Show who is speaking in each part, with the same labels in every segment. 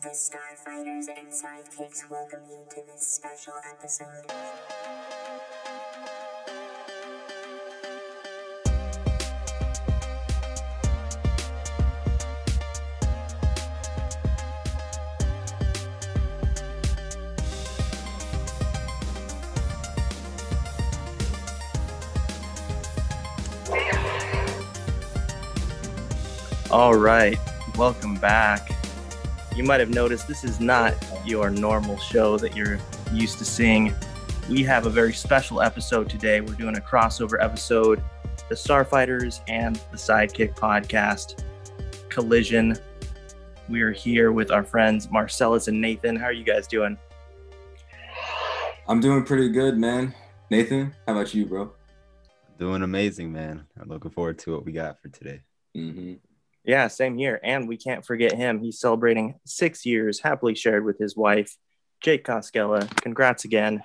Speaker 1: The Starfighters and Sidekicks welcome you to this special episode.
Speaker 2: All right, welcome back. You might have noticed this is not your normal show that you're used to seeing. We have a very special episode today. We're doing a crossover episode, the Starfighters and the Sidekick podcast collision. We are here with our friends Marcellus and Nathan. How are you guys doing?
Speaker 3: I'm doing pretty good, man. Nathan, how about you, bro?
Speaker 4: Doing amazing, man. I'm looking forward to what we got for today.
Speaker 3: Mm-hmm.
Speaker 2: Yeah, same here. And we can't forget him. He's celebrating six years happily shared with his wife, Jake Koskela. Congrats again.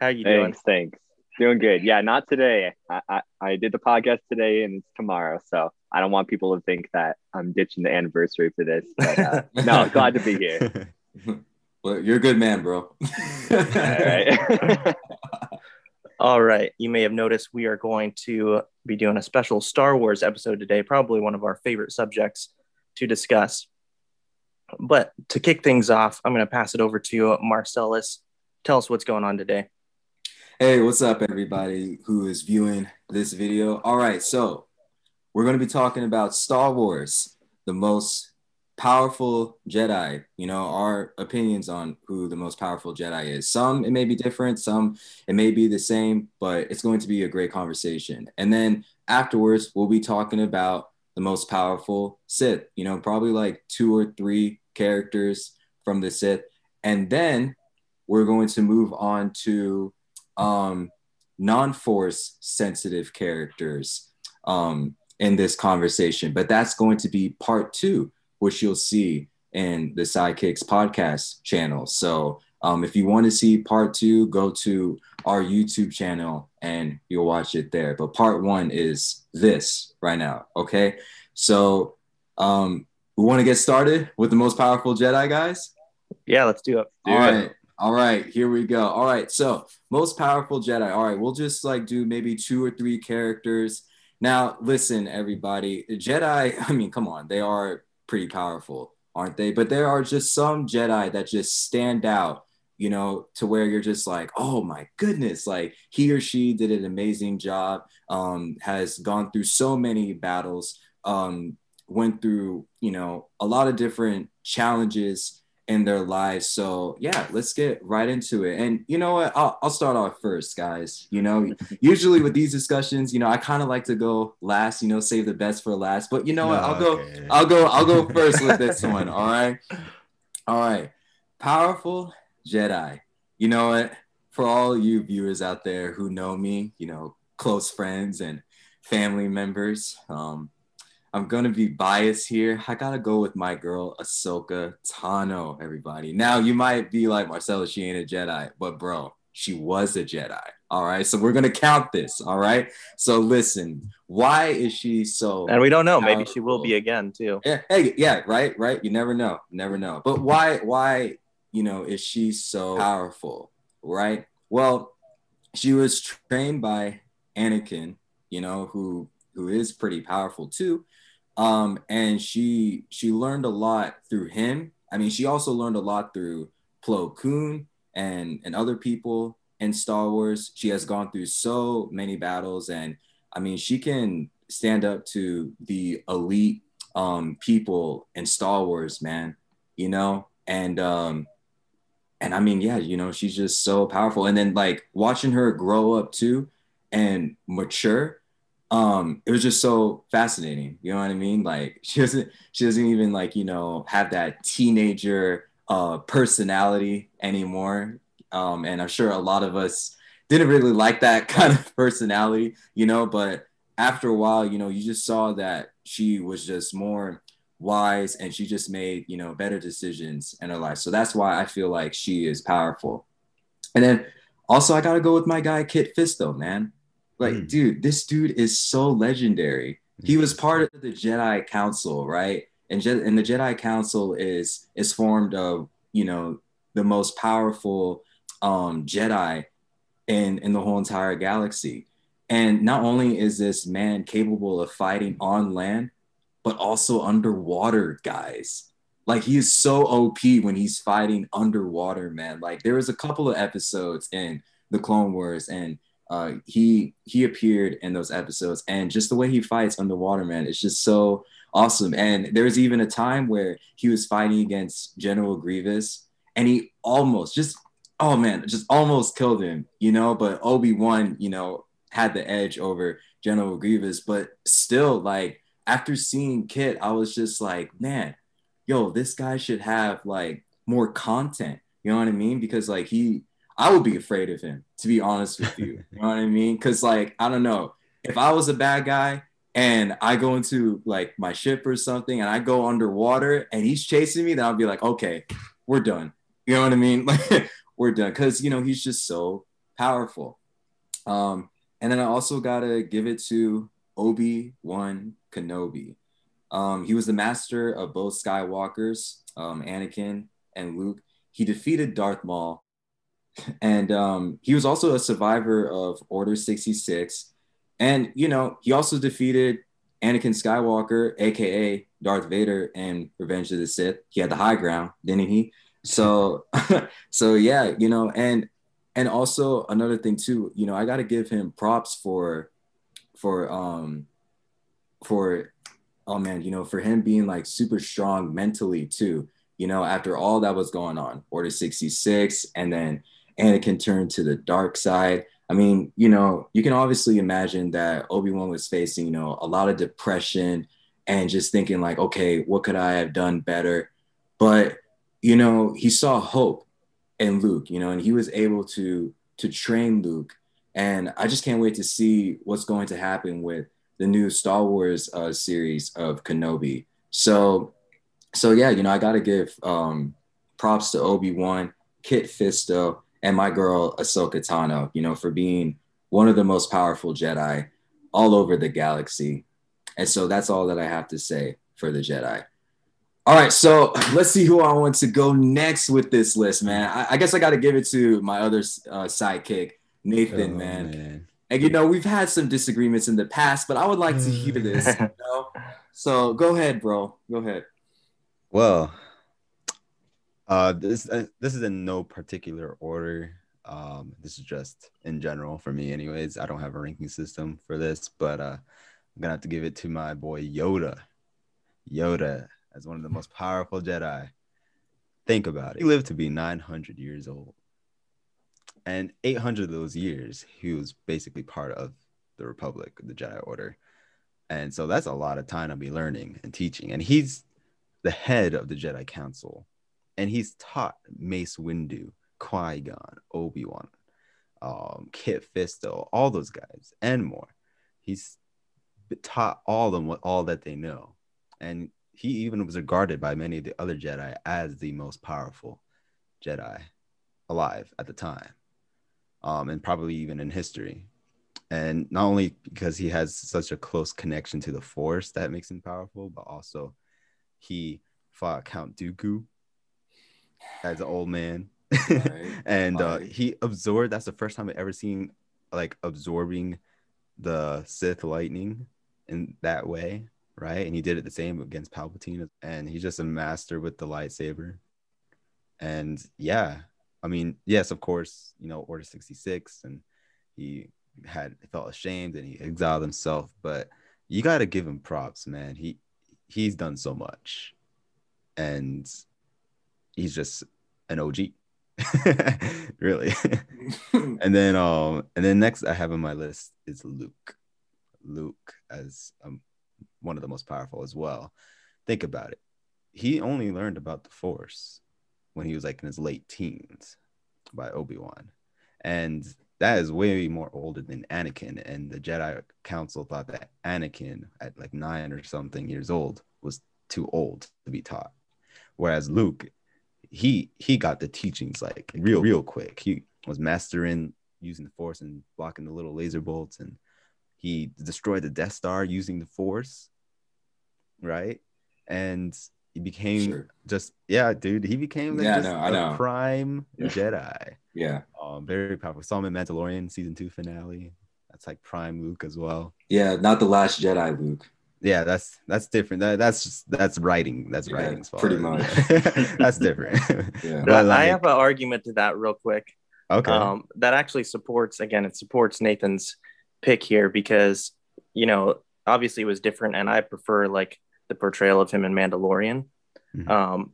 Speaker 2: How are you doing?
Speaker 5: Thanks, thanks. Doing good. Yeah, not today. I, I, I did the podcast today and it's tomorrow. So I don't want people to think that I'm ditching the anniversary for this. But, uh, no, glad to be here.
Speaker 3: Well, you're a good man, bro.
Speaker 5: All right.
Speaker 2: All right. You may have noticed we are going to be doing a special Star Wars episode today, probably one of our favorite subjects to discuss. But to kick things off, I'm going to pass it over to Marcellus. Tell us what's going on today.
Speaker 3: Hey, what's up, everybody who is viewing this video? All right, so we're going to be talking about Star Wars, the most powerful Jedi. You know, our opinions on who the most powerful Jedi is. Some it may be different, some it may be the same, but it's going to be a great conversation. And then afterwards, we'll be talking about the most powerful Sith. You know, probably like two or three characters from the Sith. And then we're going to move on to um, non-force sensitive characters um, in this conversation. But that's going to be part two, which you'll see in the Sidekicks podcast channel. So um, if you want to see part two, go to our YouTube channel and you'll watch it there. But part one is this right now. Okay. So um, we want to get started with the most powerful Jedi, guys.
Speaker 2: Yeah, let's do it.
Speaker 5: Do
Speaker 3: All
Speaker 5: it.
Speaker 3: right. All right, here we go. All right, so most powerful Jedi. All right, we'll just like do maybe two or three characters. Now, listen, everybody, Jedi, I mean, come on, they are pretty powerful, aren't they? But there are just some Jedi that just stand out, you know, to where you're just like, oh my goodness, like he or she did an amazing job, um, has gone through so many battles, um, went through, you know, a lot of different challenges in their lives. So yeah, let's get right into it. And you know what? I'll, I'll start off first, guys. You know, usually with these discussions, you know, I kind of like to go last. You know, save the best for last. But you know what? I'll go. I'll go. I'll go first with this one. All right. All right. Powerful Jedi. You know what? For all you viewers out there who know me, you know, close friends and family members, um, I'm gonna be biased here. I gotta go with my girl Ahsoka Tano. Everybody. Now you might be like Marcella, she ain't a Jedi, but bro, she was a Jedi. All right, so we're gonna count this. All right. So listen, why is she so?
Speaker 2: And we don't know. Maybe she will be again, too.
Speaker 3: Yeah, hey, yeah, right, right. You never know, never know. But why, why, you know, is she so powerful, right? Well, she was trained by Anakin, you know, who who is pretty powerful too. Um, and she she learned a lot through him. I mean, she also learned a lot through Plo Koon and and other people in Star Wars. She has gone through so many battles, and I mean, she can stand up to the elite um, people in Star Wars, man. You know, and um, and I mean, yeah, you know, she's just so powerful. And then like watching her grow up too and mature um it was just so fascinating you know what i mean? Like she doesn't she doesn't even like you know have that teenager uh personality anymore. Um and i'm sure a lot of us didn't really like that kind of personality you know? But after a while you know you just saw that she was just more wise and she just made you know better decisions in her life. So that's why i feel like she is powerful. And then also i gotta go with my guy kit fisto man like,
Speaker 4: Mm.
Speaker 3: dude, this dude is so legendary. He was part of the Jedi Council, right? and Je- and the Jedi Council is is formed of you know the most powerful um, Jedi in in the whole entire galaxy. And not only is this man capable of fighting on land, but also underwater, guys. Like he is so OP when he's fighting underwater, man. Like there was a couple of episodes in the Clone Wars, and uh, he he appeared in those episodes, and just the way he fights underwater, man, it's just so awesome. And there was even a time where he was fighting against General Grievous, and he almost just oh man, just almost killed him, you know. But Obi Wan, you know, had the edge over General Grievous, but still, like after seeing Kit, I was just like, man, yo, this guy should have like more content. You know what I mean? Because like he, I would be afraid of him, to be honest with you. you know what I mean? Because like I don't know, if I was a bad guy and I go into like my ship or something and I go underwater and he's chasing me, then I'll be like, okay, we're done. You know what I mean? Like we're done because you know he's just so powerful. Um, and then I also gotta give it to Obi Wan Kenobi. Um, he was the master of both Skywalkers, um, Anakin and Luke. He defeated Darth Maul, and um, he was also a survivor of Order 66. And you know, he also defeated Anakin Skywalker, aka Darth Vader, in Revenge of the Sith. He had the high ground, didn't he? So, so yeah, you know, and and also another thing too, you know, I got to give him props for for um for oh man, you know, for him being like super strong mentally too. You know, after all that was going on, Order 66, and then Anakin turned to the dark side. I mean, you know, you can obviously imagine that Obi-Wan was facing, you know, a lot of depression and just thinking like, okay, what could I have done better? But, you know, he saw hope in Luke, you know, and he was able to to train Luke. And I just can't wait to see what's going to happen with the new Star Wars uh, series of Kenobi. So, so yeah, you know, I got to give um, props to Obi Wan, Kit Fisto, and my girl Ahsoka Tano, you know, for being one of the most powerful Jedi all over the galaxy. And so that's all that I have to say for the Jedi. All right, so let's see who I want to go next with this list, man. I, I guess I got to give it to my other uh, sidekick, Nathan, oh, man. man. And you know, we've had some disagreements in the past, but I would like to hear this. You know? So go ahead, bro. Go ahead.
Speaker 4: Well, uh, this uh, this is in no particular order. Um, this is just in general for me, anyways. I don't have a ranking system for this, but uh, I'm gonna have to give it to my boy Yoda. Yoda as one of the most powerful Jedi. Think about it. He lived to be 900 years old. And 800 of those years, he was basically part of the Republic, the Jedi Order. And so that's a lot of time to be learning and teaching. And he's the head of the Jedi Council. And he's taught Mace Windu, Qui Gon, Obi Wan, um, Kit Fisto, all those guys, and more. He's taught all of them what all that they know. And he even was regarded by many of the other Jedi as the most powerful Jedi alive at the time, um, and probably even in history. And not only because he has such a close connection to the Force that makes him powerful, but also he fought Count Dooku as an old man. Right. and uh, he absorbed that's the first time I've ever seen like absorbing the Sith lightning in that way right? And he did it the same against Palpatine, and he's just a master with the lightsaber. And yeah, I mean, yes, of course, you know, Order 66, and he had felt ashamed and he exiled himself, but you got to give him props, man. He he's done so much, and he's just an OG. really and then um and then next i have on my list is luke luke as um one of the most powerful as well. Think about it. He only learned about the Force when he was like in his late teens by Obi-Wan. And that is way more older than Anakin. And the Jedi Council thought that Anakin at like nine or something years old was too old to be taught. Whereas Luke, he he got the teachings like real real quick. He was mastering using the force and blocking the little laser bolts and he destroyed the Death Star using the force right? and he became
Speaker 3: Sure.
Speaker 4: just yeah, dude. He became like,
Speaker 3: Yeah,
Speaker 4: just
Speaker 3: know, I
Speaker 4: a
Speaker 3: know.
Speaker 4: prime
Speaker 3: Yeah.
Speaker 4: Jedi.
Speaker 3: Yeah.
Speaker 4: Um, very powerful. Saw him in Mandalorian season two finale. That's like prime Luke as well.
Speaker 3: Yeah. Not the last Jedi, Luke.
Speaker 4: Yeah, that's that's different. That, that's just that's writing. That's
Speaker 3: Yeah,
Speaker 4: writing.
Speaker 3: pretty much.
Speaker 4: that's different.
Speaker 3: Yeah.
Speaker 4: But,
Speaker 2: I have an argument to that real quick.
Speaker 4: okay.
Speaker 2: um, that actually supports again it supports nathan's pick here because you know obviously it was different and i prefer like the portrayal of him in mandalorian
Speaker 4: Mhm.
Speaker 2: um,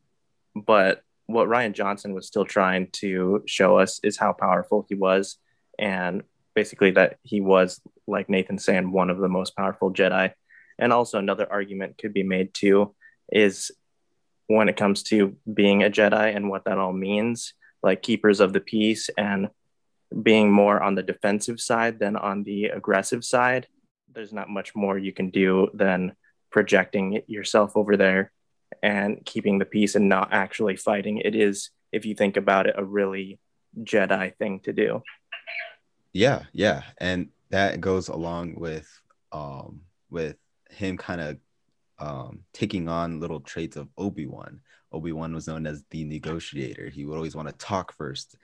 Speaker 2: but what rian johnson was still trying to show us is how powerful he was and basically that he was like nathan saying one of the most powerful jedi and also another argument could be made too is when it comes to being a jedi and what that all means like keepers of the peace and being more on the defensive side than on the aggressive side there's not much more you can do than projecting yourself over there and keeping the peace and not actually fighting. It is if you think about it a really jedi thing to do.
Speaker 4: Yeah, yeah, and that goes along with um with him kind of um taking on little traits of Obi-Wan. Obi-Wan was known as the negotiator. He would always want to talk first,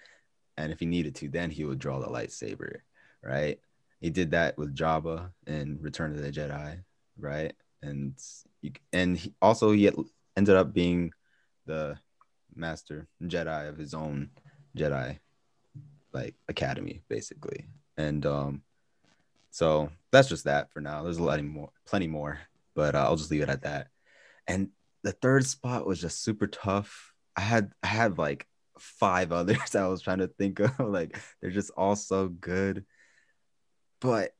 Speaker 4: and if he needed to, then he would draw the lightsaber, right? He did that with Jabba in Return of the Jedi, right? And you, and he, also he ended up being the master Jedi of his own Jedi like academy basically and um so that's just that for now. There's a lot more plenty more but uh, i'll just leave it at that. And the third spot was just super tough. I had i had like five others i was trying to think of like they're just all so good but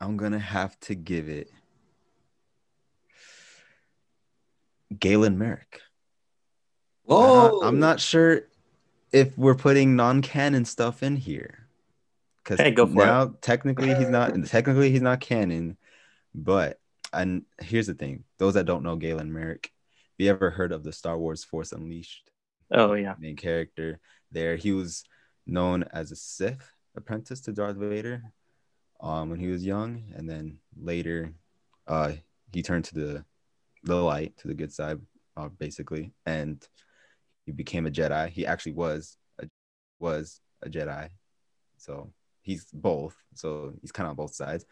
Speaker 4: i'm gonna have to give it galen marek. I'm not-
Speaker 3: Oh,
Speaker 4: I'm not sure if we're putting non-canon stuff in here. Because
Speaker 2: Hey, go for it.
Speaker 4: now technically he's not technically he's not canon, but and here's the thing: those that don't know Galen Marek, have you ever heard of the Star Wars Force Unleashed
Speaker 2: oh yeah
Speaker 4: main character? There, he was known as a Sith apprentice to Darth Vader, um, when he was young, and then later, uh, he turned to the the light, to the good side, uh, basically, and he became a Jedi. He actually was a, was a Jedi, so he's both. So he's kind of on both sides,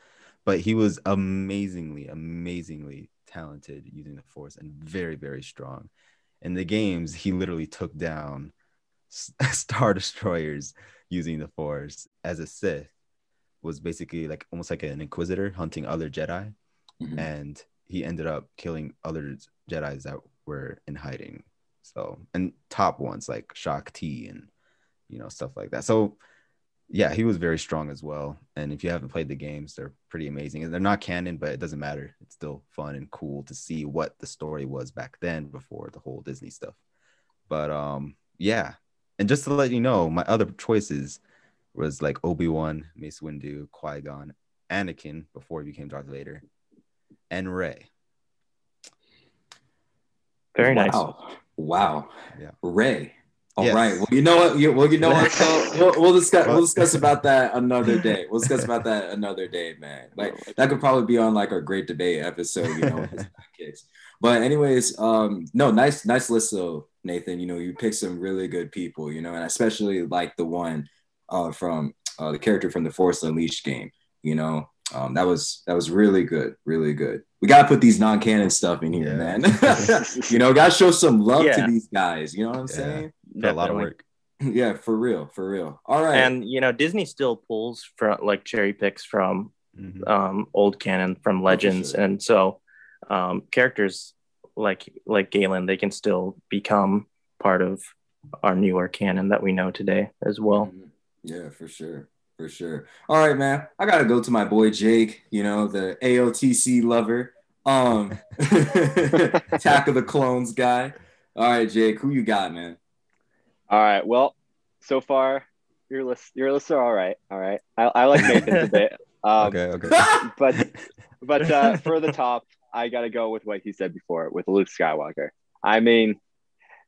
Speaker 4: but he was amazingly, amazingly talented using the Force and very, very strong. In the games, he literally took down star destroyers using the Force as a Sith. Was basically like almost like an Inquisitor hunting other Jedi
Speaker 3: Mhm.
Speaker 4: and he ended up killing other Jedi's that were in hiding. So and top ones like Shaak Ti and you know stuff like that. So yeah, he was very strong as well. And if you haven't played the games, they're pretty amazing. And they're not canon, but it doesn't matter. It's still fun and cool to see what the story was back then before the whole Disney stuff. But um yeah. And just to let you know, my other choices was like Obi-Wan, Mace Windu, Qui-Gon, Anakin before he became Darth Vader, and Rey.
Speaker 2: very nice
Speaker 3: wow. Wow.
Speaker 4: Yeah.
Speaker 3: Rey. All
Speaker 4: Yes.
Speaker 3: right. Well, you know what? You, well, you know what? So we'll, we'll discuss. We'll discuss about that another day. We'll discuss about that another day, man. Like that could probably be on like our great debate episode. You know, kids. But anyways, um, no, nice, nice list though, Nathan. You know, you picked some really good people. You know, and I especially like the one uh, from uh, the character from the Force Unleashed game. You know, um, that was that was really good, really good. We gotta put these non-canon stuff in here,
Speaker 4: Yeah.
Speaker 3: man. you know, gotta show some love
Speaker 2: Yeah.
Speaker 3: to these guys. You know what I'm
Speaker 4: Yeah.
Speaker 3: saying?
Speaker 4: A lot of work.
Speaker 3: Yeah, for real, for real. All right.
Speaker 2: and you know disney still pulls from like cherry picks from
Speaker 4: Mhm.
Speaker 2: um, old canon from legends,
Speaker 3: sure.
Speaker 2: and so um, characters like like Galen, they can still become part of our newer canon that we know today as well.
Speaker 3: Mhm. Yeah, for sure. For sure. All right, man. I gotta go to my boy Jake, you know, the AOTC lover. Um Attack of the Clones guy. All right, Jake, who you got, man?
Speaker 5: All right. Well, so far your list your lists are all right. All right. I, I like Nathan's a bit. Um,
Speaker 4: okay, okay.
Speaker 5: but but uh, for the top, I got to go with what he said before with Luke Skywalker. I mean,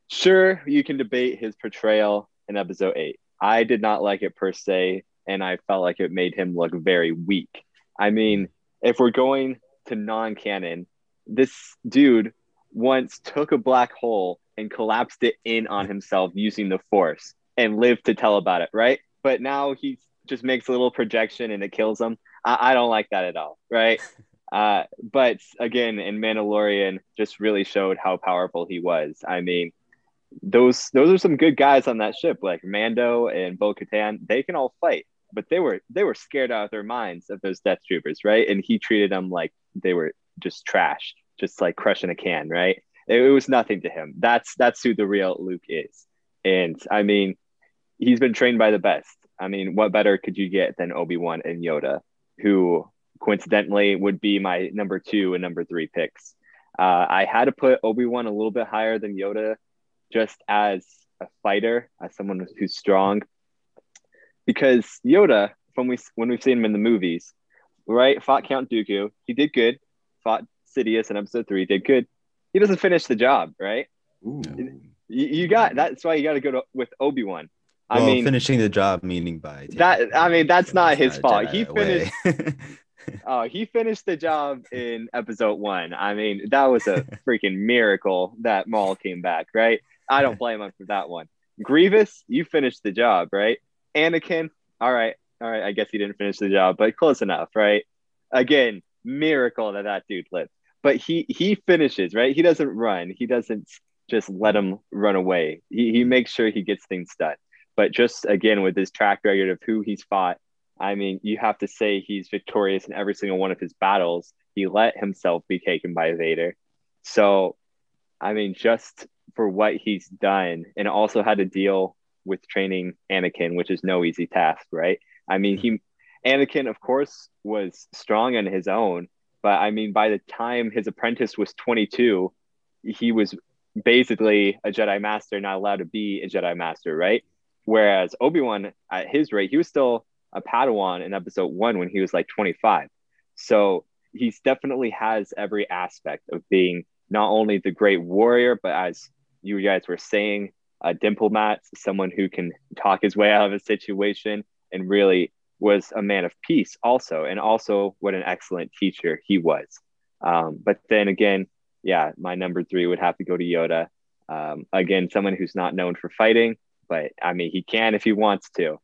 Speaker 5: sure, you can debate his portrayal in Episode Eight. I did not like it per se, and I felt like it made him look very weak. I mean, if we're going to non-canon, this dude once took a black hole and collapsed it in on himself using the force and lived to tell about it, right? But now he just makes a little projection and it kills him. I, I don't like that at all, right? Uh, but again, in Mandalorian, just really showed how powerful he was. I mean, those those are some good guys on that ship, like Mando and Bo Katan. They can all fight, but they were they were scared out of their minds of those Death Troopers, right? And he treated them like they were just trash, just like crushing a can, right? It, it was nothing to him. That's that's who the real Luke is. And I mean, he's been trained by the best. I mean, what better could you get than Obi Wan and Yoda, who coincidentally would be my number two and number three picks. Uh, I had to put Obi Wan a little bit higher than Yoda, just as a fighter, as someone who's strong. Because Yoda, when we when we've seen him in the movies, right, fought Count Dooku, he did good. Fought Sidious in Episode Three, did good. He doesn't finish the job, right?
Speaker 3: Ooh.
Speaker 5: You, you got that's why you got to go to with Obi Wan. I
Speaker 4: well,
Speaker 5: mean,
Speaker 4: finishing the job meaning by
Speaker 5: that. I mean, that's not his
Speaker 4: a
Speaker 5: fault. He finished. Oh, he finished the job in episode one. I mean, that was a freaking miracle that Maul came back, right? I don't blame him for that one. Grievous, you finished the job, right? Anakin, all right, all right. I guess he didn't finish the job, but close enough, right? Again, miracle that that dude lived. But he he finishes, right? He doesn't run. He doesn't just let him run away. He he mm-hmm. makes sure he gets things done. But just again with his track record of who he's fought I mean, you have to say he's victorious in every single one of his battles. He let himself be taken by Vader. So, I mean, just for what he's done, and also had to deal with training Anakin, which is no easy task, right? I mean, mm-hmm. he, Anakin, of course, was strong on his own, but I mean, by the time his apprentice was 22, he was basically a Jedi Master, not allowed to be a Jedi Master, right? Whereas Obi Wan, at his rate, he was still a Padawan in episode one when he was like 25. So he's definitely has every aspect of being not only the great warrior, but as you guys were saying, a diplomat, someone who can talk his way out of a situation and really was a man of peace also. And also what an excellent teacher he was. Um, but then again, yeah, my number three would have to go to Yoda. Um, again, someone who's not known for fighting, but I mean, he can if he wants to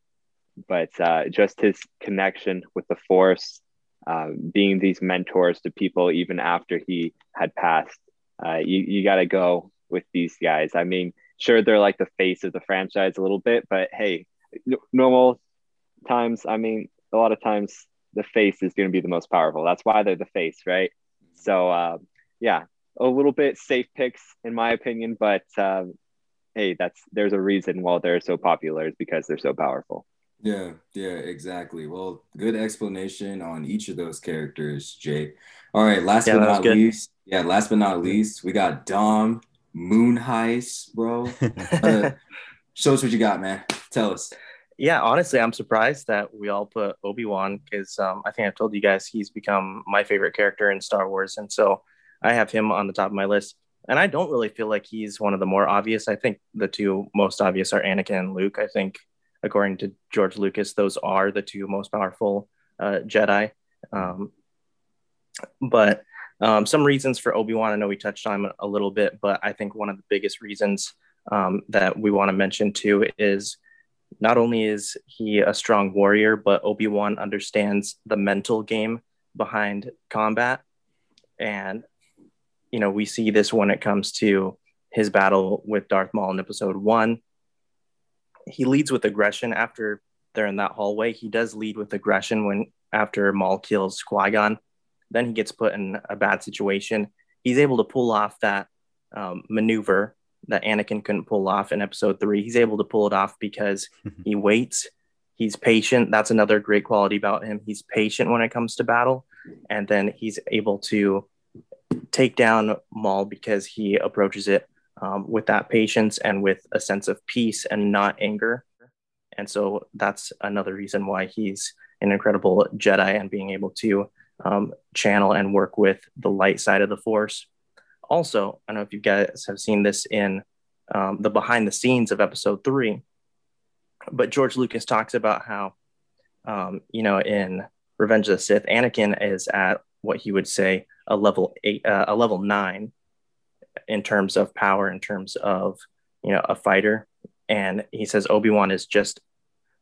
Speaker 5: but uh, just his connection with the force um, being these mentors to people even after he had passed uh, you, you got to go with these guys i mean sure they're like the face of the franchise a little bit but hey normal times i mean a lot of times the face is going to be the most powerful that's why they're the face right so uh, yeah a little bit safe picks in my opinion but um, hey that's there's a reason why they're so popular is because they're so powerful
Speaker 3: Yeah, yeah, exactly. Well, good explanation on each of those characters, Jake. All right, last
Speaker 2: Yeah,
Speaker 3: but not
Speaker 2: good.
Speaker 3: least, yeah, last but not least, we got Dom Moon Heist, bro. Uh, show us what you got, man. Tell us.
Speaker 2: Yeah, honestly, I'm surprised that we all put Obi Wan because um, I think I've told you guys he's become my favorite character in Star Wars, and so I have him on the top of my list. And I don't really feel like he's one of the more obvious. I think the two most obvious are Anakin and Luke. I think, according to George Lucas, those are the two most powerful uh, Jedi. Um, but um, some reasons for Obi Wan, I know we touched on a little bit, but I think one of the biggest reasons um, that we want to mention too is not only is he a strong warrior, but Obi Wan understands the mental game behind combat. And, you know, we see this when it comes to his battle with Darth Maul in episode one. He leads with aggression after they're in that hallway. He does lead with aggression when after Maul kills Qui Gon. Then he gets put in a bad situation. He's able to pull off that um, maneuver that Anakin couldn't pull off in episode three. He's able to pull it off because he waits. He's patient. That's another great quality about him. He's patient when it comes to battle. And then he's able to take down Maul because he approaches it um, with that patience and with a sense of peace and not anger. And so that's another reason why he's an incredible Jedi and being able to um, channel and work with the light side of the Force. Also, I don't know if you guys have seen this in um, the behind the scenes of episode three, but George Lucas talks about how, um, you know, in Revenge of the Sith, Anakin is at what he would say a level eight, uh, a level nine, in terms of power, in terms of you know a fighter, and he says Obi Wan is just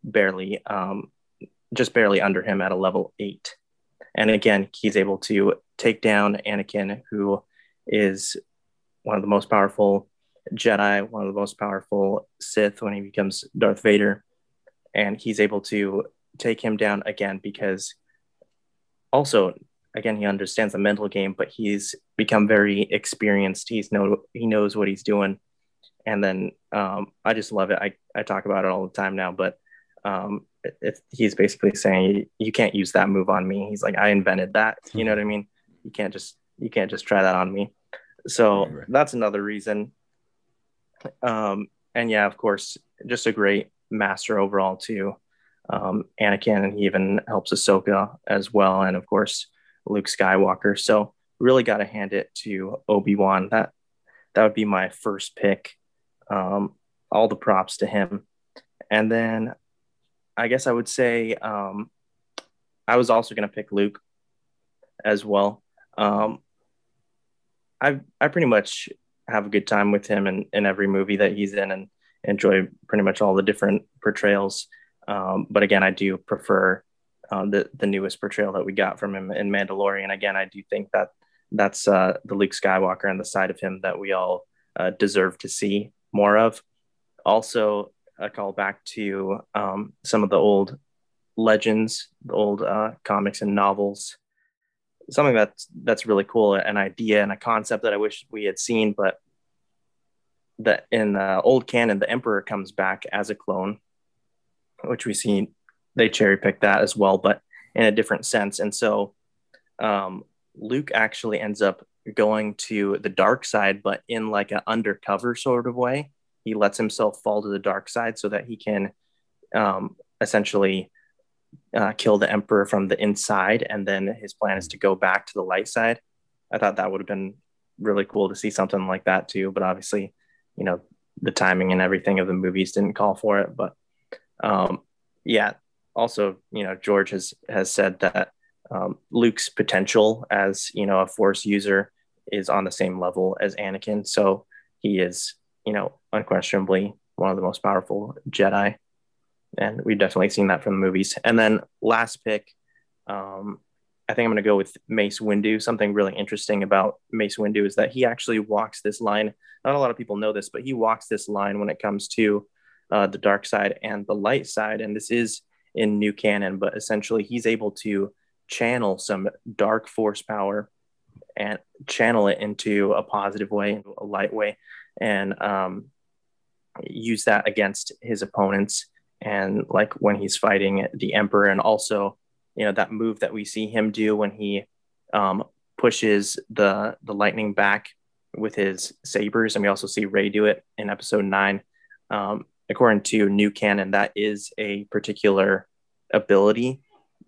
Speaker 2: barely um, just barely under him at a level eight. And again, he's able to take down Anakin, who is one of the most powerful Jedi, one of the most powerful Sith when he becomes Darth Vader. And he's able to take him down again because also again he understands the mental game but he's become very experienced. He's know he knows what he's doing. And then um, i just love it. I, I talk about it all the time now but um, it, he's basically saying you can't use that move on me. He's like i invented that. You know what i mean? You can't just you can't just try that on me so that's another reason um, and yeah of course just a great master overall too um, Anakin, and he even helps Ahsoka as well, and of course Luke Skywalker. So really got to hand it to Obi Wan. That that would be my first pick. Um, all the props to him, and then I guess I would say um, I was also going to pick Luke as well. Um, I I pretty much have a good time with him in, in every movie that he's in, and enjoy pretty much all the different portrayals. Um, but again, I do prefer uh, the the newest portrayal that we got from him in Mandalorian. Again, I do think that that's uh, the Luke Skywalker and the side of him that we all uh, deserve to see more of. Also, a call back to um, some of the old legends, the old uh, comics and novels. Something that's that's really cool, an idea and a concept that I wish we had seen, but that in uh, old canon, the Emperor comes back as a clone which we see they cherry pick that as well, but in a different sense. And so um, Luke actually ends up going to the dark side, but in like an undercover sort of way. He lets himself fall to the dark side so that he can um, essentially uh, kill the emperor from the inside. And then his plan is to go back to the light side. I thought that would have been really cool to see something like that too. But obviously, you know, the timing and everything of the movies didn't call for it. But um, yeah, also, you know, George has has said that um, Luke's potential as you know a Force user is on the same level as Anakin, so he is you know unquestionably one of the most powerful Jedi, and we've definitely seen that from the movies. And then last pick, um, I think I'm going to go with Mace Windu. Something really interesting about Mace Windu is that he actually walks this line. Not a lot of people know this, but he walks this line when it comes to uh, the dark side and the light side. And this is in new canon, but essentially he's able to channel some dark force power and channel it into a positive way, a light way, and um, use that against his opponents. And like when he's fighting the Emperor, and also, you know, that move that we see him do when he um, pushes the the lightning back with his sabers, and we also see rey do it in Episode Nine. Um, according to new canon, that is a particular ability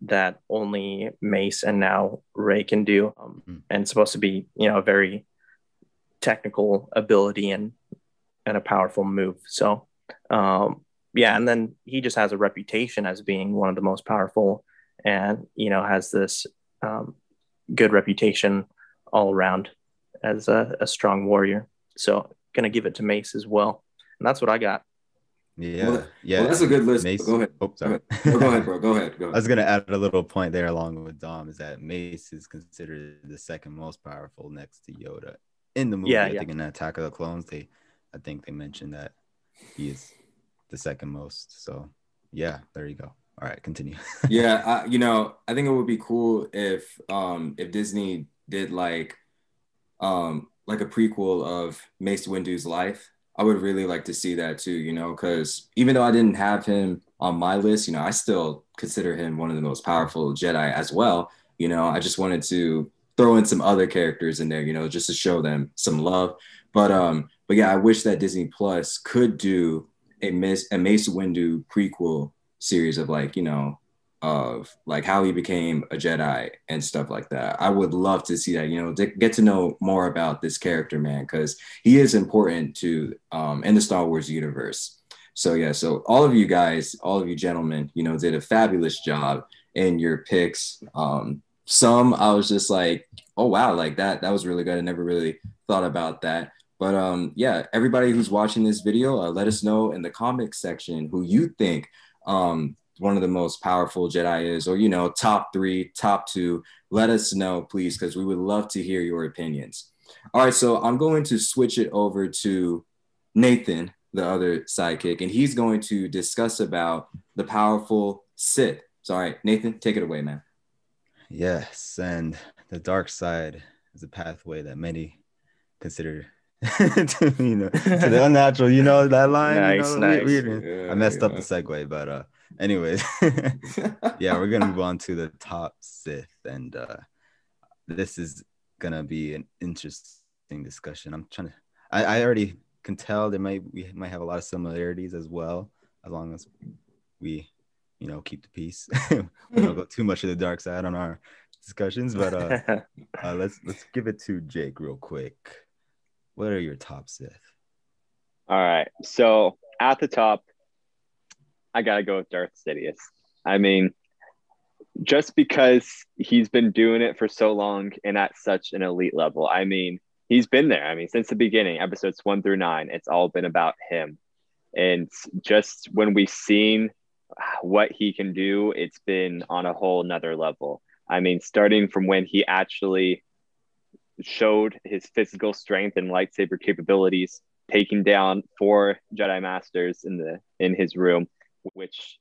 Speaker 2: that only Mace and now rey can do, um, mm. and supposed to be you know a very technical ability and and a powerful move. So um, yeah, and then he just has a reputation as being one of the most powerful, and you know has this um, good reputation all around as a, a strong warrior. So gonna give it to Mace as well, and that's what I got.
Speaker 4: Yeah,
Speaker 3: well,
Speaker 4: yeah.
Speaker 3: Well, that's a good list.
Speaker 4: Mace,
Speaker 3: go ahead.
Speaker 4: Oh, sorry.
Speaker 3: Go ahead. go ahead, bro. Go ahead. Go ahead.
Speaker 4: I was gonna add a little point there along with Dom is that Mace is considered the second most powerful next to Yoda in the movie.
Speaker 2: Yeah,
Speaker 4: I
Speaker 2: yeah.
Speaker 4: think in Attack of the Clones, they, I think they mentioned that he is the second most. So yeah, there you go. All right, continue.
Speaker 3: yeah, I, you know, I think it would be cool if um if Disney did like um like a prequel of Mace Windu's life I would really like to see that too, you know, because even though I didn't have him on my list, you know, I still consider him one of the most powerful Jedi as well. You know, I just wanted to throw in some other characters in there, you know, just to show them some love. But um, but yeah, I wish that Disney Plus could do a Miss a Mace Windu prequel series of like, you know, of like how he became a Jedi and stuff like that. I would love to see that, you know, to get to know more about this character, man, because he is important to um in the Star Wars universe. So yeah, so all of you guys, all of you gentlemen, you know, did a fabulous job in your picks. Um, some I was just like, oh wow, like that, that was really good. I never really thought about that. But um, yeah, everybody who's watching this video, uh, let us know in the comment section who you think um one of the most powerful Jedi is, or you know, top three, top two. Let us know, please, because we would love to hear your opinions. All right, so I'm going to switch it over to Nathan, the other sidekick, and he's going to discuss about the powerful Sith. So, all right, Nathan, take it away, man.
Speaker 4: Yes, and the dark side is a pathway that many consider to, you know, to the unnatural. You know that line.
Speaker 2: Nice,
Speaker 4: you know,
Speaker 2: nice.
Speaker 4: we- we-
Speaker 3: Yeah,
Speaker 4: I messed up the segue, but uh, anyways, yeah, we're gonna move on to the top Sith, and uh, this is gonna be an interesting discussion. I'm trying to. I, I already can tell there might we might have a lot of similarities as well, as long as we, you know, keep the peace. we don't go too much to the dark side on our discussions, but uh, uh, let's let's give it to Jake real quick. What are your top Sith?
Speaker 5: All right. So at the top, I gotta go with Darth Sidious. I mean, just because he's been doing it for so long and at such an elite level. I mean, he's been there. I mean, since the beginning, episodes one through nine, it's all been about him. And just when we've seen what he can do, it's been on a whole nother level. I mean, starting from when he actually showed his physical strength and lightsaber capabilities, taking down four Jedi Masters in the in his room, which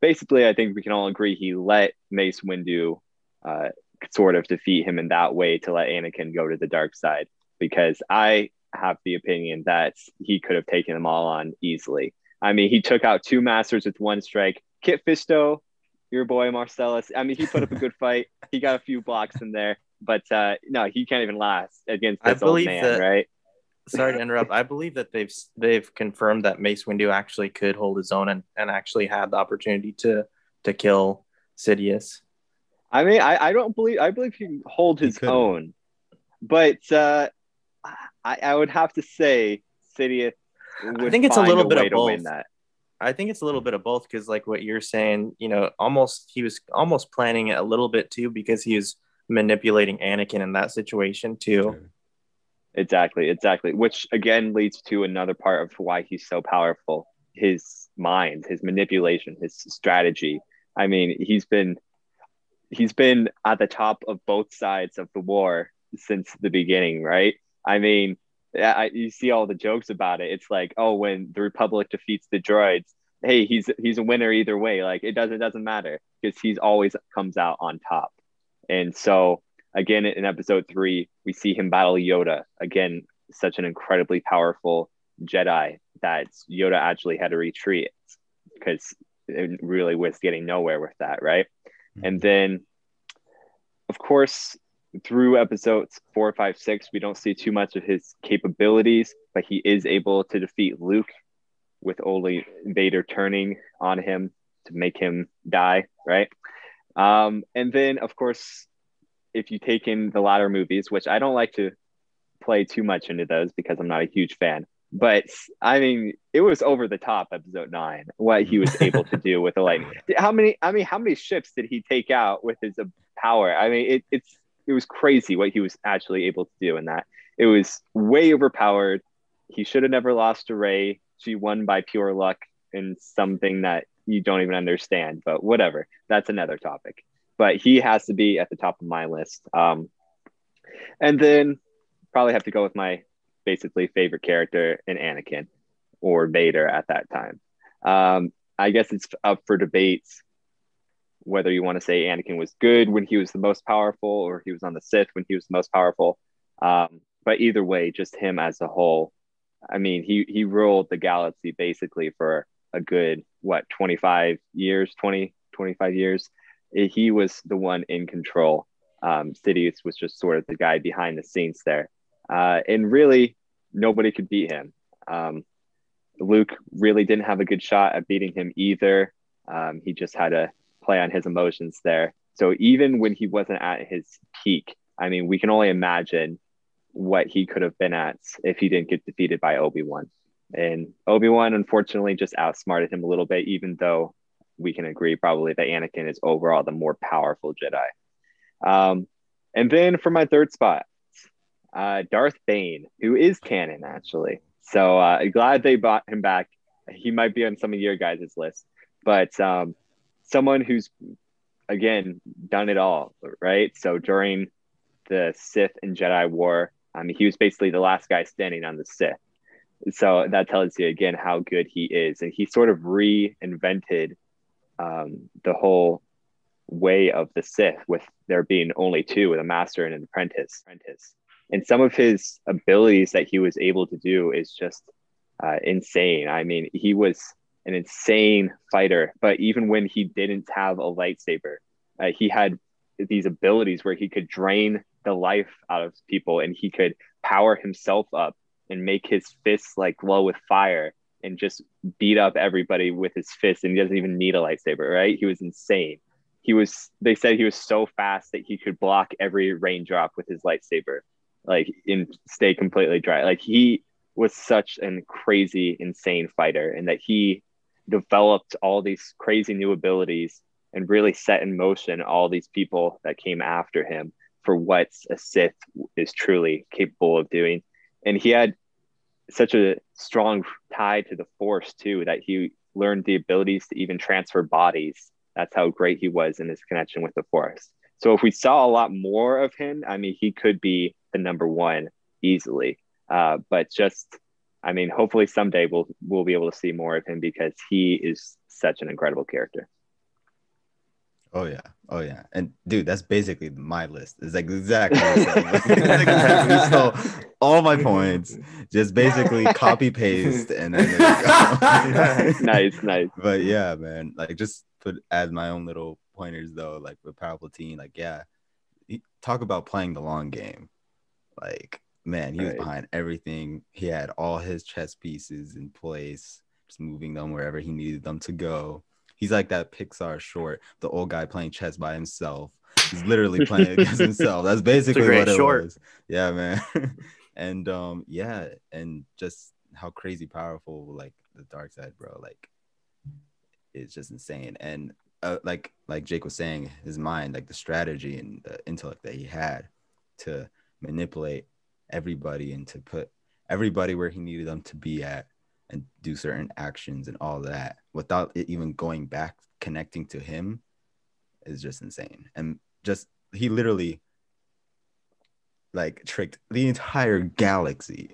Speaker 5: basically I think we can all agree he let Mace Windu uh, sort of defeat him in that way to let Anakin go to the dark side. Because I have the opinion that he could have taken them all on easily. I mean, he took out two masters with one strike. Kit Fisto, your boy Marcellus. I mean, he put up a good fight. He got a few blocks in there, but uh, no, he can't even last against
Speaker 2: I
Speaker 5: this old man,
Speaker 2: that-
Speaker 5: right?
Speaker 2: Sorry to interrupt. I believe that they've they've confirmed that Mace Windu actually could hold his own and, and actually had the opportunity to to kill Sidious.
Speaker 5: I mean, I, I don't believe I believe he can hold his
Speaker 4: couldn't.
Speaker 5: own, but uh, I, I would have to say Sidious. Would
Speaker 2: think it's a
Speaker 5: find
Speaker 2: little bit of both.
Speaker 5: that.
Speaker 2: I think it's a little bit of both because, like what you're saying, you know, almost he was almost planning it a little bit too because he was manipulating Anakin in that situation too.
Speaker 5: Exactly, exactly. Which again leads to another part of why he's so powerful: his mind, his manipulation, his strategy. I mean, he's been he's been at the top of both sides of the war since the beginning, right? I mean, yeah, I, you see all the jokes about it. It's like, oh, when the Republic defeats the droids, hey, he's he's a winner either way. Like it doesn't doesn't matter because he's always comes out on top. And so again in episode three, we see him battle Yoda. Again, such an incredibly powerful Jedi that Yoda actually had to retreat because it really was getting nowhere with that, right? Mm-hmm. And then, of course, through episodes four, five, six, we don't see too much of his capabilities, but he is able to defeat Luke with only Vader turning on him to make him die, right? Um, and then, of course, if you take in the latter movies, which I don't like to play too much into those because I'm not a huge fan, but I mean, it was over the top. Episode nine, what he was able to do with the lightning. How many? I mean, how many ships did he take out with his uh, power? I mean, it, it's it was crazy what he was actually able to do in that. It was way overpowered. He should have never lost to Rey. She won by pure luck in something that you don't even understand. But whatever, that's another topic. But he has to be at the top of my list. Um, and then probably have to go with my basically favorite character in Anakin or Vader at that time. Um, I guess it's up for debates whether you want to say Anakin was good when he was the most powerful or he was on the Sith when he was the most powerful. Um, but either way, just him as a whole. I mean, he he ruled the galaxy basically for a good what 25 years, 20 25 years. He was the one in control. Um, Sidious was just sort of the guy behind the scenes there, uh, and really nobody could beat him. Um, Luke really didn't have a good shot at beating him either. Um, he just had to play on his emotions there. So even when he wasn't at his peak, I mean, we can only imagine what he could have been at if he didn't get defeated by Obi Wan. And Obi Wan, unfortunately, just outsmarted him a little bit, even though we can agree probably that Anakin is overall the more powerful Jedi. Um, and then for my third spot, uh, Darth Bane, who is canon actually. So uh, glad they brought him back. He might be on some of your guys' list, but um, someone who's again done it all, right? So during the Sith and Jedi War, I mean, he was basically the last guy standing on the Sith. So that tells you again how good he is, and he sort of reinvented um, the whole way of the Sith, with there being only two, with a master and an apprentice. Apprentice, and some of his abilities that he was able to do is just uh, insane. I mean, he was an insane fighter, but even when he didn't have a lightsaber, uh, he had these abilities where he could drain the life out of people and he could power himself up and make his fists like glow with fire and just beat up everybody with his fists. And he doesn't even need a lightsaber right? He was insane. He was they said he was so fast that he could block every raindrop with his lightsaber like and stay completely dry. Like he was such an crazy insane fighter and that he developed all these crazy new abilities and really set in motion all these people that came after him for what a Sith is truly capable of doing. And he had such a strong tie to the Force too that he learned the abilities to even transfer bodies. That's how great he was in his connection with the Force. So if we saw a lot more of him, I mean, he could be the number one easily. Uh, but just, I mean, hopefully someday we'll we'll be able to see more of him because he is such an incredible character.
Speaker 4: Oh yeah, oh yeah, and dude, that's basically my list. It's like exactly the same. Like, exactly. So all my points, just basically copy paste, and then
Speaker 5: nice, nice.
Speaker 4: But yeah, man, like just put add my own little pointers though, like with Palpatine. Like yeah, talk about playing the long game. Like man, he was right. behind everything. He had all his chess pieces in place, just moving them wherever he needed them to go He's like that Pixar short, the old guy playing chess by himself. He's literally playing against himself. That's basically what it short. was. Yeah, man. and um, yeah, and just how crazy powerful like the dark side, bro. Like it's just insane. And uh, like like Jake was saying, his mind, like the strategy and the intellect that he had to manipulate everybody and to put everybody where he needed them to be at and do certain actions and all that without it even going back connecting to him is just insane and just he literally like tricked the entire galaxy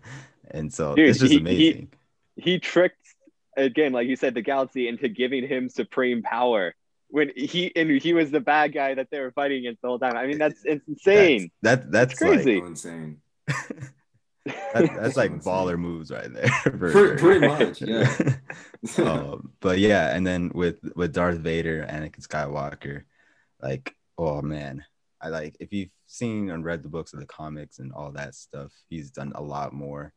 Speaker 4: and so Dude, it's just
Speaker 5: he,
Speaker 4: amazing
Speaker 5: he, he tricked again like you said the galaxy into giving him supreme power when he and he was the bad guy that they were fighting against the whole time. I mean, that's it's insane.
Speaker 4: That's that, that's,
Speaker 5: that's crazy.
Speaker 3: Like, insane.
Speaker 4: That, that's like baller moves right there.
Speaker 3: pretty, pretty much, yeah.
Speaker 4: um, but yeah, and then with with Darth Vader, Anakin Skywalker, like oh man, I like if you've seen and read the books of the comics and all that stuff, he's done a lot more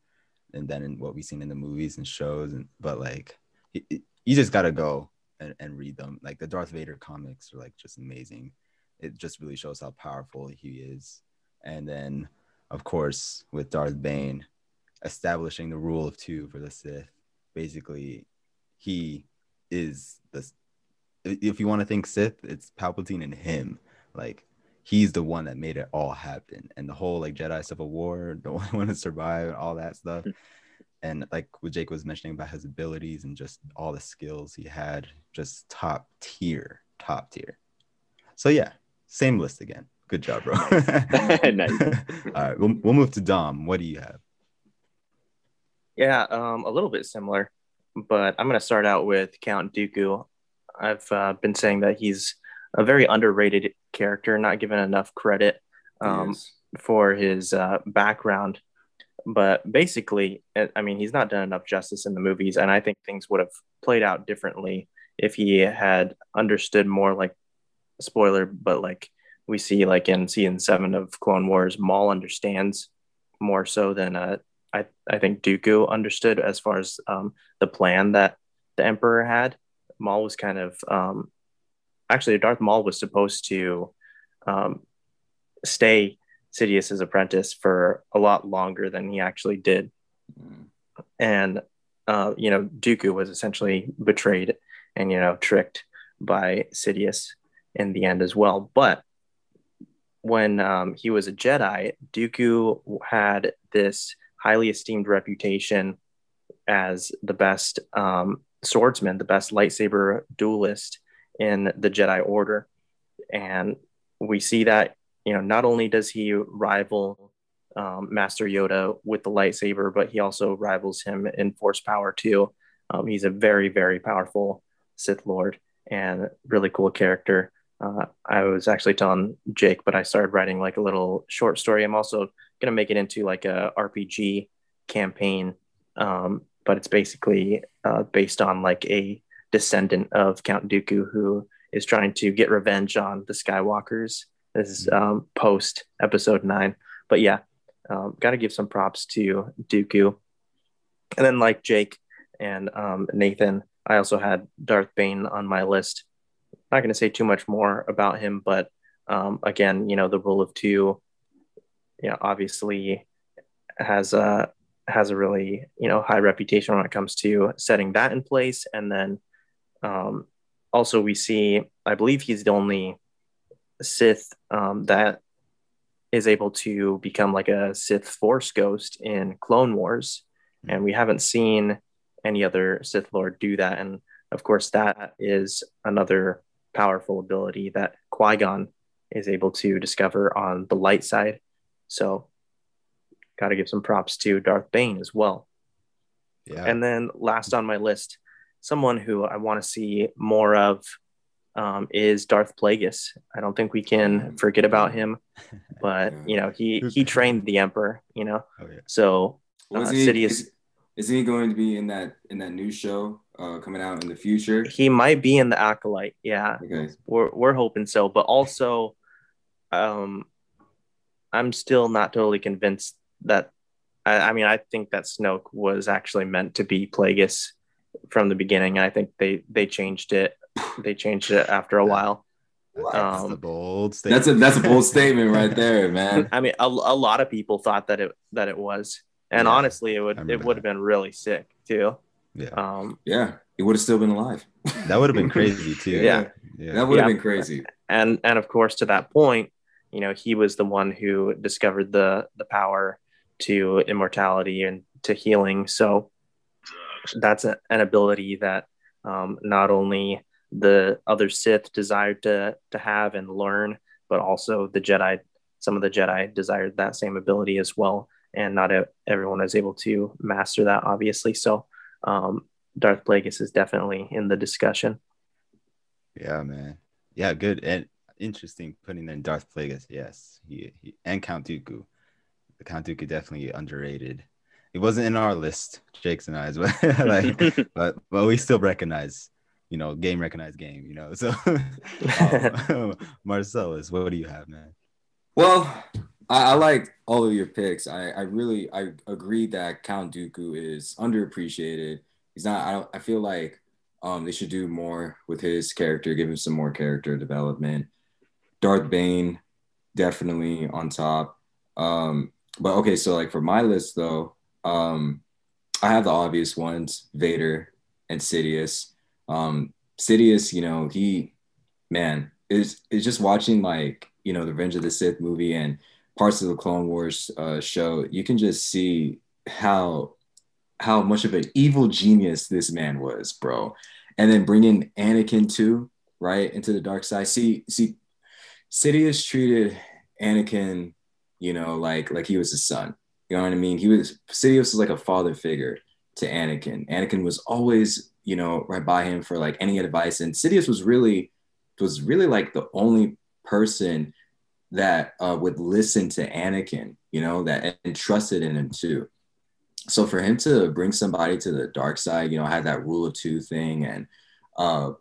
Speaker 4: than than in what we've seen in the movies and shows. And but like he, you just gotta go and, and read them. Like the Darth Vader comics are like just amazing. It just really shows how powerful he is. And then of course, with Darth Bane establishing the rule of two for the Sith. Basically, he is the. If you want to think Sith, it's Palpatine and him. Like he's the one that made it all happen, and the whole like Jedi Civil War, the only one to survive, and all that stuff. Hmm. and like what Jake was mentioning about his abilities and just all the skills he had, just top tier, top tier. So yeah, same list again. Good job, bro. nice. All right, we'll, we'll move to Dom. What do you have?
Speaker 2: Yeah, um, a little bit similar, but I'm going to start out with Count Dooku. I've uh, been saying that he's a very underrated character, not given enough credit um, for his uh, background. But basically, I mean, he's not done enough justice in the movies, and I think things would have played out differently if he had understood more. Like, spoiler, but like we see like in season seven of Clone Wars, Maul understands more so than uh, I I think Dooku understood as far as um, the plan that the Emperor had. Maul was kind of um, actually Darth Maul was supposed to um, stay Sidious's apprentice for a lot longer than he actually did, mm. and uh, you know Dooku was essentially betrayed and you know tricked by Sidious in the end as well. But when um, he was a Jedi, Dooku had this highly esteemed reputation as the best um, swordsman, the best lightsaber duelist in the Jedi Order. And we see that, you know, not only does he rival um, Master Yoda with the lightsaber, but he also rivals him in force power too. Um, he's a very, very powerful Sith Lord and really cool character. Uh, I was actually telling Jake, but I started writing like a little short story. I'm also going to make it into like a RPG campaign, um, but it's basically uh, based on like a descendant of Count Dooku who is trying to get revenge on the Skywalkers. This is um, post episode nine. But yeah, um, got to give some props to Dooku. And then, like Jake and um, Nathan, I also had Darth Bane on my list. Not going to say too much more about him, but um, again, you know, the rule of two, you know, obviously has a has a really you know high reputation when it comes to setting that in place, and then um, also, we see, I believe he's the only Sith um, that is able to become like a Sith Force ghost in Clone Wars. Hmm. And we haven't seen any other Sith Lord do that. And of course, that is another powerful ability that Qui Gon is able to discover on the light side. So, got to give some props to Darth Bane as well. Yeah. And then last on my list, someone who I want to see more of um, is Darth Plagueis. I don't think we can mm. forget about him, but you know he he trained the Emperor. You know, oh, yeah. so uh,
Speaker 3: he, Sidious. Is, is, he going to be in that in that new show uh, coming out in the future?
Speaker 2: He might be in the Acolyte. Yeah, okay. we're we're hoping so, but also, um, I'm still not totally convinced that. I, I mean, I think that Snoke was actually meant to be Plagueis from the beginning. I think they they changed it. They changed it after a while.
Speaker 3: That's um, a bold statement. That's a that's a bold statement right there, man.
Speaker 2: I mean, a, a lot of people thought that it that it was, and yeah, honestly, it would it would have been really sick too.
Speaker 3: Yeah, um, yeah, he would have still been alive.
Speaker 4: That would have been crazy too.
Speaker 2: yeah.
Speaker 3: yeah, that would have yeah. been crazy.
Speaker 2: And and of course, to that point, you know, he was the one who discovered the the power to immortality and to healing. So that's a, an ability that um, not only the other Sith desired to to have and learn, but also the Jedi. Some of the Jedi desired that same ability as well, and not a, everyone is able to master that, obviously. So, um, Darth Plagueis is definitely in the discussion.
Speaker 4: Yeah, man. Yeah, good and interesting putting in Darth Plagueis. Yes, he, he and Count Dooku. The Count Dooku definitely underrated it wasn't in our list, Jake's and I's, but like, but but we still recognize, you know, game recognized game, you know. So, um, Marcellus, what, what do you have, man?
Speaker 3: Well, I, I, like all of your picks. I, I really I agree that Count Dooku is underappreciated. He's not. I don't. I feel like um they should do more with his character, give him some more character development. Darth Bane, definitely on top. Um, but okay, so like for my list though, um, I have the obvious ones: Vader and Sidious. Um, Sidious, you know, he, man, is is just watching like you know the Revenge of the Sith movie and parts of the Clone Wars uh, show. You can just see how how much of an evil genius this man was, bro. And then bringing Anakin too, right, into the dark side. See, see, Sidious treated Anakin, you know, like like he was his son. You know what I mean? He was Sidious was like a father figure to Anakin. Anakin was always, you know, right by him for like any advice. And Sidious was really was really like the only person that uh, would listen to Anakin, you know, that and trusted in him too. So for him to bring somebody to the dark side, you know, had that rule of two thing and uh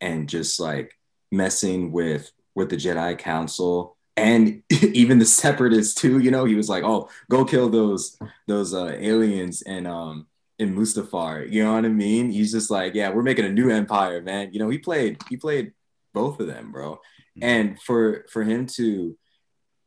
Speaker 3: and just like messing with with the Jedi Council and even the separatists too you know he was like oh go kill those those uh, aliens and um in mustafar you know what i mean he's just like yeah we're making a new empire man you know he played he played both of them bro mm-hmm. and for for him to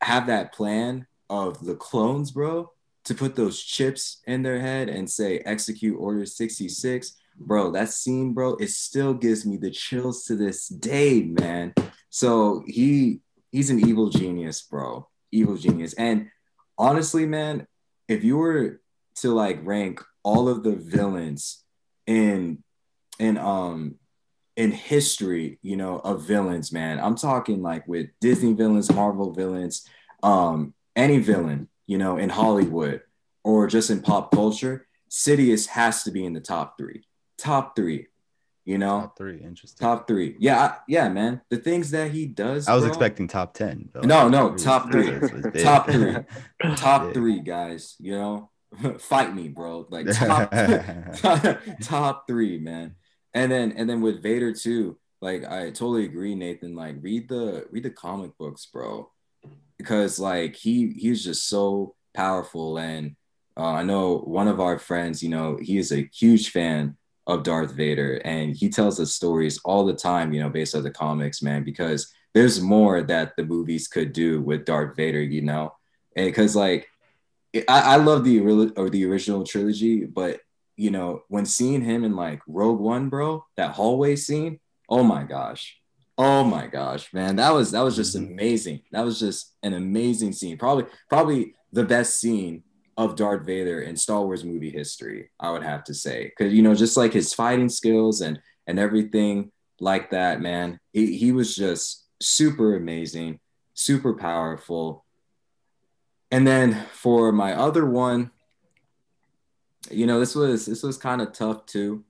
Speaker 3: have that plan of the clones bro to put those chips in their head and say execute order 66 bro that scene bro it still gives me the chills to this day man so he he's an evil genius, bro. Evil genius. And honestly, man, if you were to like rank all of the villains in in um in history, you know, of villains, man. I'm talking like with Disney villains, Marvel villains, um, any villain, you know, in Hollywood or just in pop culture, Sidious has to be in the top three. Top three, you know,
Speaker 4: Top three, interesting.
Speaker 3: top three. Yeah, I- yeah, man. The things that he does.
Speaker 4: I was
Speaker 3: bro,
Speaker 4: expecting top ten. though.
Speaker 3: No, no, top three.
Speaker 4: This was big.
Speaker 3: Top three. top
Speaker 4: Yeah.
Speaker 3: three, guys. You know, fight me, bro. Like top, top three, man. And then and then with Vader too. Like I totally agree, Nathan. Like read the read the comic books, bro, because like he he's just so powerful. And uh, I know one of our friends, you know, he is a huge fan of Darth Vader, and he tells us stories all the time, you know, based on the comics, man, because there's more that the movies could do with Darth Vader, you know, and because like I, I love the or the original trilogy, but you know, when seeing him in like Rogue One, bro, that hallway scene, oh my gosh. Oh my gosh, man. That was that was just
Speaker 4: Mhm.
Speaker 3: amazing. That was just an amazing scene. Probably probably the best scene of Darth Vader in Star Wars movie history, I would have to say. Cuz you know, just like his fighting skills and and everything like that, man. He he was just super amazing, super powerful. And then for my other one, you know, this was this was kind of tough too.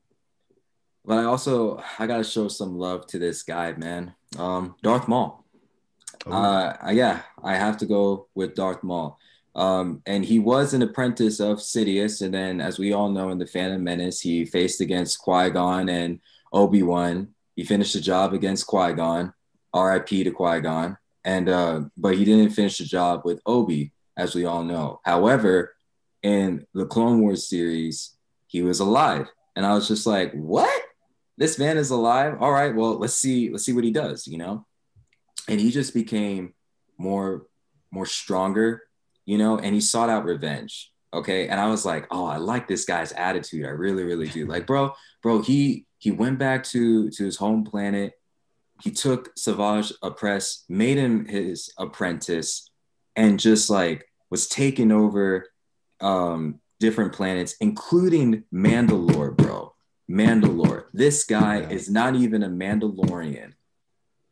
Speaker 3: But I also I gotta show some love to this guy, man. Um, Darth Maul.
Speaker 4: Oh,
Speaker 3: Uh, yeah, I have to go with Darth Maul. Um, and he was an apprentice of Sidious, and then, as we all know, in the Phantom Menace, he faced against Qui Gon and Obi Wan. He finished the job against Qui Gon. R.I.P. to Qui Gon. And uh, but he didn't finish the job with Obi, as we all know. However, in the Clone Wars series, he was alive, and I was just like, "What? This man is alive? All right, well, let's see, let's see what he does," you know? And he just became more more stronger you know? And he sought out revenge okay? And i was like oh i like this guy's attitude. I really really do. Like bro bro he he went back to to his home planet. He took Savage Opress made him his apprentice and just like was taking over um different planets including mandalore bro mandalore this guy
Speaker 4: Yeah.
Speaker 3: is not even a mandalorian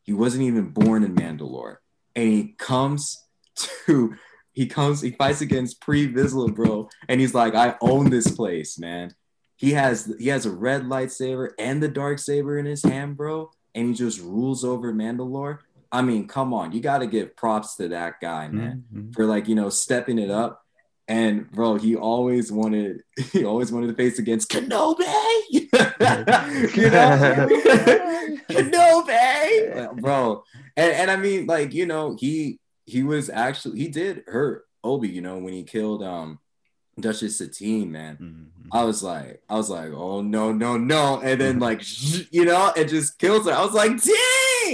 Speaker 3: he wasn't even born in Mandalore. And he comes to he comes, he fights against Pre Vizsla, bro. And he's like, I own this place, man. He has he has a red lightsaber and the dark saber in his hand, bro. And he just rules over Mandalore. I mean, come on, you gotta give props to that guy, man
Speaker 4: mhm.
Speaker 3: for like you know stepping it up. And bro, he always wanted he always wanted to face against Kenobi. you know, Kenobi, bro. And and I mean, like you know, he he was actually he did hurt Obi. You know, when he killed um Duchess Satine, man.
Speaker 4: Mhm.
Speaker 3: I was like, I was like, oh no, no, no, and then like, you know, it just kills her. I was like,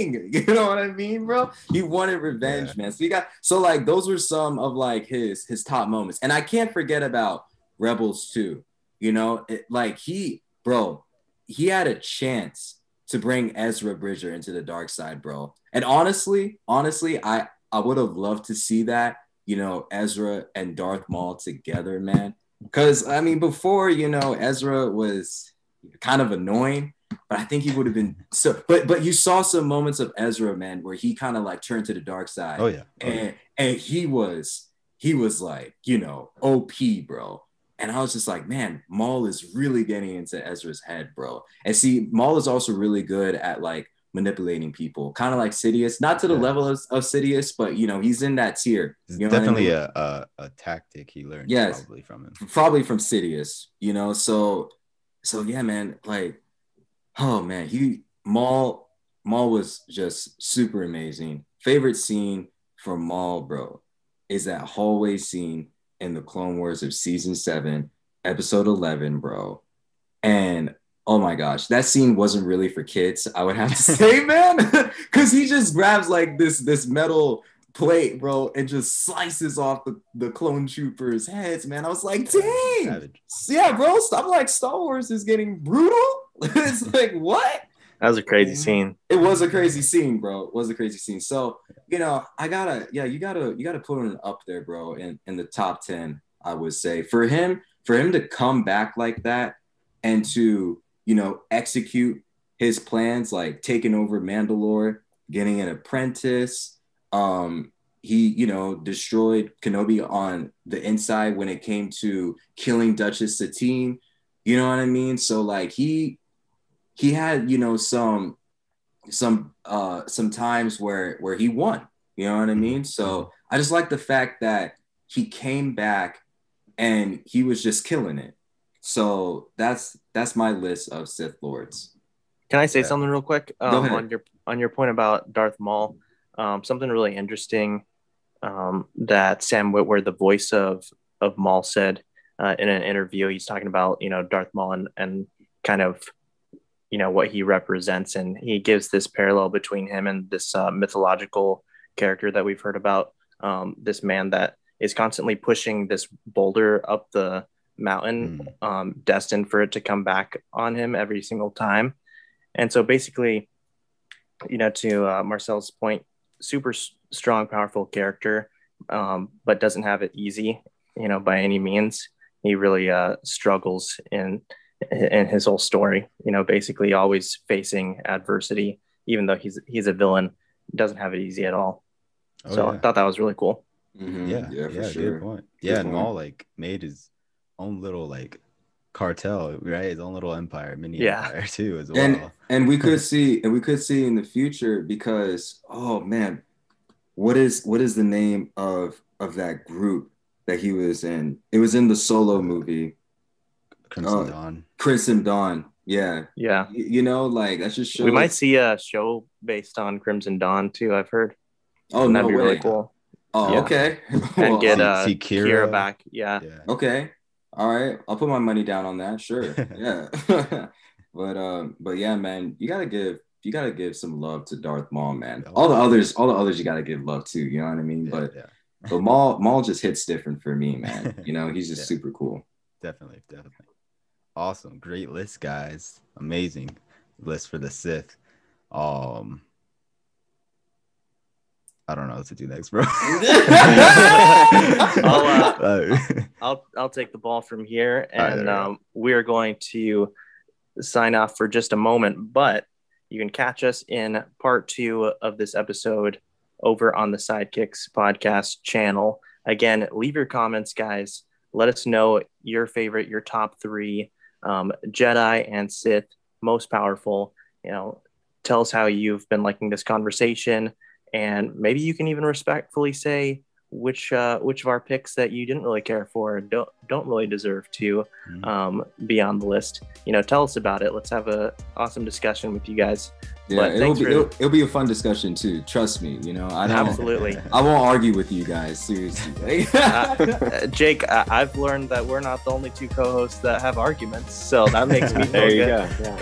Speaker 3: dang, you know what I mean, bro? He wanted revenge,
Speaker 4: Yeah.
Speaker 3: man. So you got, so like, those were some of like his his top moments, and I can't forget about Rebels too. You know, it, like he, bro, he had a chance to bring Ezra Bridger into the dark side, bro. And honestly, honestly, I I would have loved to see that, you know, Ezra and Darth Maul together, man. Because I mean, before you know, Ezra was kind of annoying, but I think he would have been so. But but you saw some moments of Ezra, man, where he kind of like turned to the dark side,
Speaker 4: Oh yeah. Oh, yeah.
Speaker 3: and and he was he was like you know op bro and i was just like man maul is really getting into ezra's head bro and see maul is also really good at like manipulating people kind of like sidious not to the
Speaker 4: Yeah.
Speaker 3: level of, of sidious but you know he's in that tier you know what I
Speaker 4: definitely
Speaker 3: mean?
Speaker 4: a, a a tactic he learned
Speaker 3: Yes.
Speaker 4: probably from him.
Speaker 3: probably from Sidious, you know. So, so yeah, man. Like, oh man, he Maul Maul was just super amazing. Favorite scene from Maul, bro, is that hallway scene in the Clone Wars of season seven, episode eleven, bro. And oh my gosh, that scene wasn't really for kids. I would have to say, man, because he just grabs like this this metal plate, bro, and just slices off the, the clone troopers' heads, man. I was like, dang. Yeah, bro. I'm like, Star Wars is getting brutal. it's like, what?
Speaker 2: That was a crazy scene.
Speaker 3: It was a crazy scene, bro. It was a crazy scene. So, you know, I gotta, yeah, you gotta, you gotta put him up there, bro, in, in the top 10, I would say. For him, for him to come back like that and to, you know, execute his plans, like taking over Mandalore, getting an apprentice. Um, he, you know, destroyed Kenobi on the inside when it came to killing Duchess Satine. You know what I mean? So like he he had, you know, some some uh some times where where he won. You know what I mean? So I just like the fact that he came back and he was just killing it. So that's that's my list of Sith Lords.
Speaker 2: Can I say
Speaker 4: Yeah.
Speaker 2: something real quick um, on your on your point about Darth Maul? Um, something really interesting um, that Sam Witwer, the voice of of Maul, said uh, in an interview. He's talking about you know Darth Maul and, and kind of you know what he represents, and he gives this parallel between him and this uh, mythological character that we've heard about. Um, this man that is constantly pushing this boulder up the mountain, um, destined for it to come back on him every single time. And so basically, you know, to uh, Marcel's point, super strong, powerful character, um, but doesn't have it easy, you know, by any means. He really uh, struggles in in his whole story. You know, basically always facing adversity, even though he's he's a villain, doesn't have it easy at all.
Speaker 4: Oh,
Speaker 2: so I thought that was really cool.
Speaker 3: Mhm.
Speaker 4: yeah,
Speaker 3: yeah, for
Speaker 4: yeah,
Speaker 3: sure.
Speaker 4: good point.
Speaker 3: Good
Speaker 4: Yeah, and
Speaker 3: point.
Speaker 4: Maul like made his own little like cartel, right? His own little empire, mini
Speaker 2: Yeah.
Speaker 4: empire too, as well.
Speaker 3: and and we could see and we could see in the future because oh man what is what is the name of of that group that he was in it was in the solo movie
Speaker 4: Crimson
Speaker 3: uh,
Speaker 4: Dawn.
Speaker 3: crimson dawn yeah
Speaker 2: Yeah,
Speaker 3: Y- you know like that just shows
Speaker 2: we might see a show based on Crimson Dawn too. I've heard.
Speaker 3: oh
Speaker 2: And
Speaker 3: no
Speaker 2: that'd be
Speaker 3: way
Speaker 2: really cool.
Speaker 3: oh
Speaker 2: Yeah.
Speaker 3: okay
Speaker 2: And get
Speaker 4: see-
Speaker 2: uh,
Speaker 4: see
Speaker 2: Qi'ra.
Speaker 4: Qi'ra.
Speaker 2: back. Yeah.
Speaker 4: Yeah.
Speaker 3: okay all right i'll put my money down on that sure yeah but um but yeah man you gotta give you gotta give some love to darth maul man all the others all the others you gotta give love to you know what i mean
Speaker 4: Yeah,
Speaker 3: but
Speaker 4: yeah,
Speaker 3: But Maul, Maul just hits different for me, man. You know, he's just
Speaker 4: Yeah.
Speaker 3: super cool.
Speaker 4: definitely, definitely. Awesome, great list, guys. Amazing list for the Sith. Um, I don't know what to do next, bro.
Speaker 2: I'll, uh, I'll I'll take the ball from here, and
Speaker 4: right.
Speaker 2: um, we're going to sign off for just a moment. But you can catch us in part two of this episode over on the Sidekicks podcast channel. Again, leave your comments, guys. Let us know your favorite, your top three um, Jedi and Sith most powerful. You know, tell us how you've been liking this conversation, and maybe you can even respectfully say which uh, which of our picks that you didn't really care for don't don't really deserve to
Speaker 4: Mhm.
Speaker 2: um, be on the list. You know, tell us about it. Let's have a awesome discussion with you guys.
Speaker 3: Yeah,
Speaker 2: But
Speaker 3: it'll be,
Speaker 2: for-
Speaker 3: it'll, it'll be a fun discussion too. Trust me. You know, I don't.
Speaker 2: Absolutely.
Speaker 3: I won't argue with you guys. Seriously.
Speaker 2: Uh, Jake, I- I've learned that we're not the only two co-hosts that have arguments, so that makes me feel
Speaker 5: There you
Speaker 2: good.
Speaker 5: go.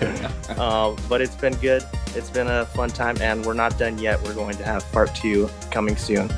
Speaker 5: Yeah.
Speaker 2: Um, but it's been good. It's been a fun time, and we're not done yet. We're going to have part two coming soon.